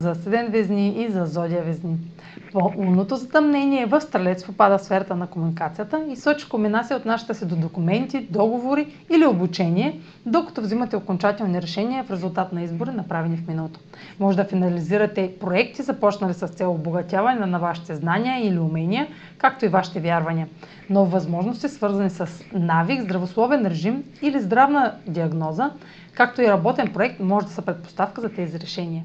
за Седен Везни и за Зодия Везни. По лунното затъмнение в Стрелец попада сферата на комуникацията и сочи комбинация от нашата си до документи, договори или обучение, докато взимате окончателни решения в резултат на избори, направени в миналото. Може да финализирате проекти, започнали с цел обогатяване на вашите знания или умения, както и вашите вярвания. Но възможности, свързани с навик, здравословен режим или здравна диагноза, както и работен проект, може да са предпоставка за тези решения.